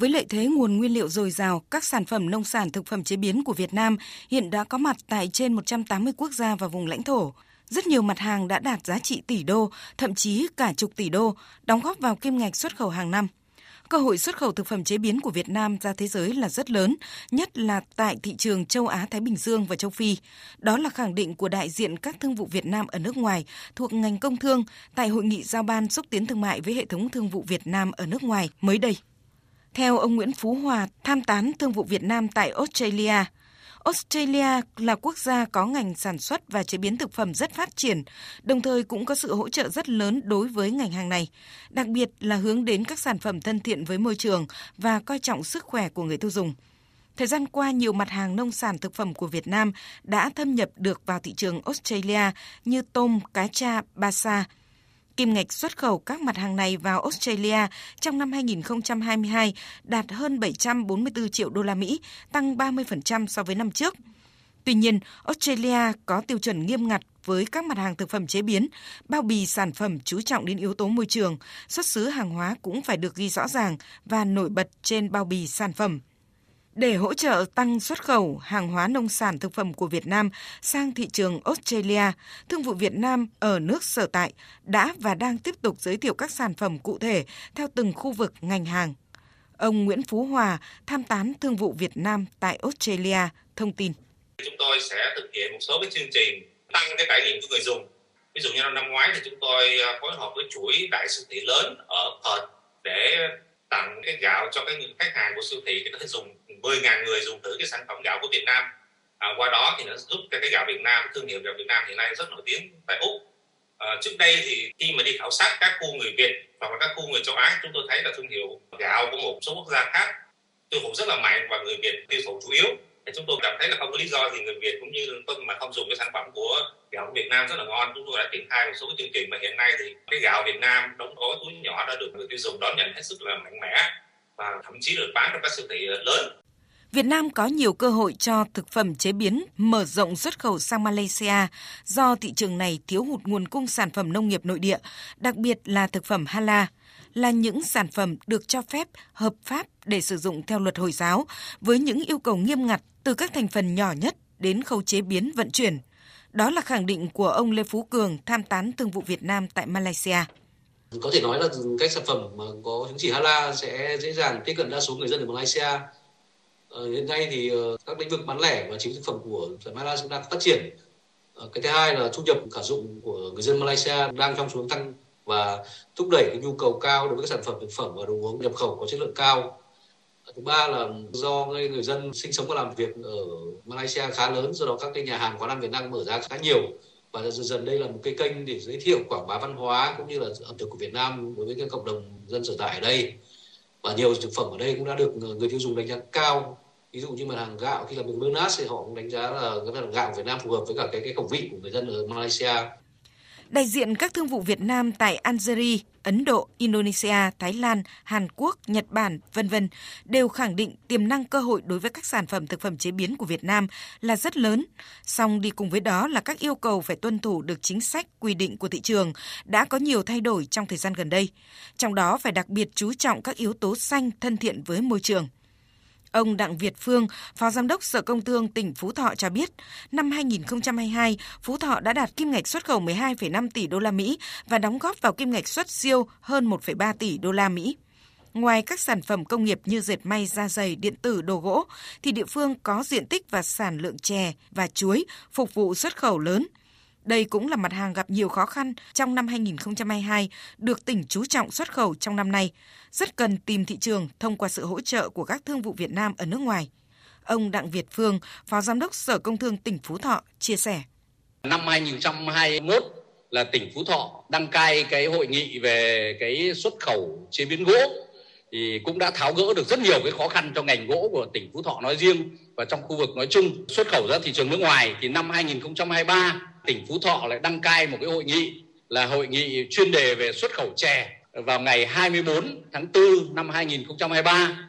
Với lợi thế nguồn nguyên liệu dồi dào, các sản phẩm nông sản thực phẩm chế biến của Việt Nam hiện đã có mặt tại trên 180 quốc gia và vùng lãnh thổ. Rất nhiều mặt hàng đã đạt giá trị tỷ đô, thậm chí cả chục tỷ đô, đóng góp vào kim ngạch xuất khẩu hàng năm. Cơ hội xuất khẩu thực phẩm chế biến của Việt Nam ra thế giới là rất lớn, nhất là tại thị trường châu Á Thái Bình Dương và châu Phi. Đó là khẳng định của đại diện các thương vụ Việt Nam ở nước ngoài thuộc ngành công thương tại hội nghị giao ban xúc tiến thương mại với hệ thống thương vụ Việt Nam ở nước ngoài mới đây. Theo ông Nguyễn Phú Hòa, tham tán thương vụ Việt Nam tại Australia, Australia là quốc gia có ngành sản xuất và chế biến thực phẩm rất phát triển, đồng thời cũng có sự hỗ trợ rất lớn đối với ngành hàng này, đặc biệt là hướng đến các sản phẩm thân thiện với môi trường và coi trọng sức khỏe của người tiêu dùng. Thời gian qua, nhiều mặt hàng nông sản thực phẩm của Việt Nam đã thâm nhập được vào thị trường Australia như tôm, cá cha, ba sa, Kim ngạch xuất khẩu các mặt hàng này vào Australia trong năm 2022 đạt hơn 744 triệu đô la Mỹ, tăng 30% so với năm trước. Tuy nhiên, Australia có tiêu chuẩn nghiêm ngặt với các mặt hàng thực phẩm chế biến, bao bì sản phẩm chú trọng đến yếu tố môi trường, xuất xứ hàng hóa cũng phải được ghi rõ ràng và nổi bật trên bao bì sản phẩm. Để hỗ trợ tăng xuất khẩu hàng hóa nông sản thực phẩm của Việt Nam sang thị trường Australia, Thương vụ Việt Nam ở nước sở tại đã và đang tiếp tục giới thiệu các sản phẩm cụ thể theo từng khu vực ngành hàng. Ông Nguyễn Phú Hòa, tham tán Thương vụ Việt Nam tại Australia, thông tin. Chúng tôi sẽ thực hiện một số cái chương trình tăng cái trải nghiệm của người dùng. Ví dụ như năm ngoái thì chúng tôi à, phối hợp với chuỗi đại siêu thị lớn ở Perth để tặng cái gạo cho cái khách hàng của siêu thị thì có thể dùng 10.000 người dùng thử cái sản phẩm gạo của Việt Nam. À, qua đó thì nó giúp cho cái gạo Việt Nam thương hiệu gạo Việt Nam hiện nay rất nổi tiếng tại Úc. À, trước đây thì khi mà đi khảo sát các khu người Việt hoặc là các khu người châu Á chúng tôi thấy là thương hiệu gạo của một số quốc gia khác tiêu thụ rất là mạnh và người Việt tiêu thụ chủ yếu. Thì chúng tôi cảm thấy là không có lý do gì người Việt cũng như tôi mà không dùng cái sản phẩm của gạo của Việt Nam rất là ngon. Chúng tôi đã triển khai một số cái chương trình mà hiện nay thì cái gạo Việt Nam đóng gói túi nhỏ đã được người tiêu dùng đón nhận hết sức là mạnh mẽ và thậm chí được bán trong các siêu thị lớn. Việt Nam có nhiều cơ hội cho thực phẩm chế biến mở rộng xuất khẩu sang Malaysia do thị trường này thiếu hụt nguồn cung sản phẩm nông nghiệp nội địa, đặc biệt là thực phẩm halal là những sản phẩm được cho phép hợp pháp để sử dụng theo luật Hồi giáo với những yêu cầu nghiêm ngặt từ các thành phần nhỏ nhất đến khâu chế biến vận chuyển. Đó là khẳng định của ông Lê Phú Cường, tham tán thương vụ Việt Nam tại Malaysia. Có thể nói là các sản phẩm mà có chứng chỉ halal sẽ dễ dàng tiếp cận đa số người dân ở Malaysia Ờ, hiện nay thì ờ, các lĩnh vực bán lẻ và chính thực phẩm của Malaysia cũng đang phát triển. Ờ, cái thứ hai là thu nhập khả dụng của người dân Malaysia đang trong xu hướng tăng và thúc đẩy cái nhu cầu cao đối với các sản phẩm thực phẩm và đồ uống nhập khẩu có chất lượng cao. Thứ ba là do người dân sinh sống và làm việc ở Malaysia khá lớn, do đó các cái nhà hàng quán ăn Việt Nam mở ra khá nhiều và dần dần đây là một cái kênh để giới thiệu quảng bá văn hóa cũng như là ẩm thực của Việt Nam đối với các cộng đồng dân sở tại ở đây và nhiều thực phẩm ở đây cũng đã được người tiêu dùng đánh giá cao. Ví dụ như mặt hàng gạo, khi làm được nát thì họ cũng đánh giá là cái mặt hàng gạo Việt Nam phù hợp với cả cái cái khẩu vị của người dân ở Malaysia. Đại diện các thương vụ Việt Nam tại Algeria, Ấn Độ, Indonesia, Thái Lan, Hàn Quốc, Nhật Bản, vân vân đều khẳng định tiềm năng cơ hội đối với các sản phẩm thực phẩm chế biến của Việt Nam là rất lớn. Song đi cùng với đó là các yêu cầu phải tuân thủ được chính sách quy định của thị trường đã có nhiều thay đổi trong thời gian gần đây. Trong đó phải đặc biệt chú trọng các yếu tố xanh thân thiện với môi trường. Ông Đặng Việt Phương, Phó Giám đốc Sở Công Thương tỉnh Phú Thọ cho biết, năm 2022, Phú Thọ đã đạt kim ngạch xuất khẩu 12,5 tỷ đô la Mỹ và đóng góp vào kim ngạch xuất siêu hơn 1,3 tỷ đô la Mỹ. Ngoài các sản phẩm công nghiệp như dệt may, da dày, điện tử, đồ gỗ, thì địa phương có diện tích và sản lượng chè và chuối phục vụ xuất khẩu lớn – đây cũng là mặt hàng gặp nhiều khó khăn trong năm 2022, được tỉnh chú trọng xuất khẩu trong năm nay, rất cần tìm thị trường thông qua sự hỗ trợ của các thương vụ Việt Nam ở nước ngoài. Ông Đặng Việt Phương, Phó Giám đốc Sở Công Thương tỉnh Phú Thọ chia sẻ. Năm 2021 là tỉnh Phú Thọ đăng cai cái hội nghị về cái xuất khẩu chế biến gỗ thì cũng đã tháo gỡ được rất nhiều cái khó khăn cho ngành gỗ của tỉnh Phú Thọ nói riêng và trong khu vực nói chung. Xuất khẩu ra thị trường nước ngoài thì năm 2023 tỉnh Phú Thọ lại đăng cai một cái hội nghị là hội nghị chuyên đề về xuất khẩu chè vào ngày 24 tháng 4 năm 2023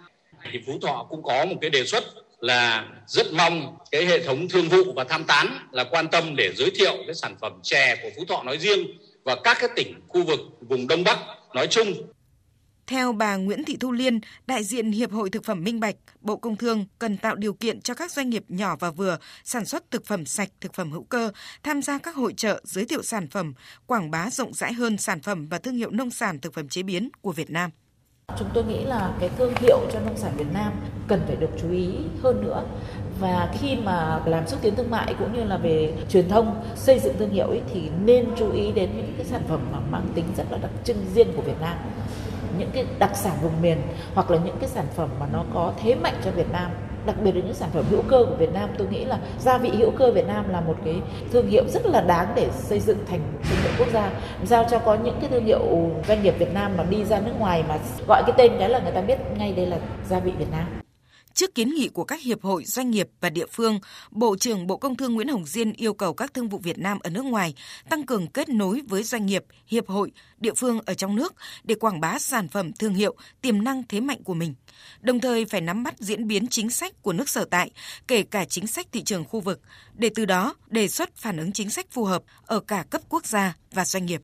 thì Phú Thọ cũng có một cái đề xuất là rất mong cái hệ thống thương vụ và tham tán là quan tâm để giới thiệu cái sản phẩm chè của Phú Thọ nói riêng và các cái tỉnh khu vực vùng Đông Bắc nói chung theo bà Nguyễn Thị Thu Liên, đại diện Hiệp hội Thực phẩm Minh Bạch, Bộ Công Thương cần tạo điều kiện cho các doanh nghiệp nhỏ và vừa sản xuất thực phẩm sạch, thực phẩm hữu cơ tham gia các hội trợ giới thiệu sản phẩm, quảng bá rộng rãi hơn sản phẩm và thương hiệu nông sản thực phẩm chế biến của Việt Nam. Chúng tôi nghĩ là cái thương hiệu cho nông sản Việt Nam cần phải được chú ý hơn nữa và khi mà làm xúc tiến thương mại cũng như là về truyền thông xây dựng thương hiệu ấy, thì nên chú ý đến những cái sản phẩm mà mang tính rất là đặc trưng riêng của Việt Nam những cái đặc sản vùng miền hoặc là những cái sản phẩm mà nó có thế mạnh cho Việt Nam. Đặc biệt là những sản phẩm hữu cơ của Việt Nam, tôi nghĩ là gia vị hữu cơ Việt Nam là một cái thương hiệu rất là đáng để xây dựng thành thương hiệu quốc gia. Giao cho có những cái thương hiệu doanh nghiệp Việt Nam mà đi ra nước ngoài mà gọi cái tên cái là người ta biết ngay đây là gia vị Việt Nam. Trước kiến nghị của các hiệp hội doanh nghiệp và địa phương, Bộ trưởng Bộ Công Thương Nguyễn Hồng Diên yêu cầu các thương vụ Việt Nam ở nước ngoài tăng cường kết nối với doanh nghiệp, hiệp hội, địa phương ở trong nước để quảng bá sản phẩm thương hiệu, tiềm năng thế mạnh của mình. Đồng thời phải nắm bắt diễn biến chính sách của nước sở tại, kể cả chính sách thị trường khu vực, để từ đó đề xuất phản ứng chính sách phù hợp ở cả cấp quốc gia và doanh nghiệp.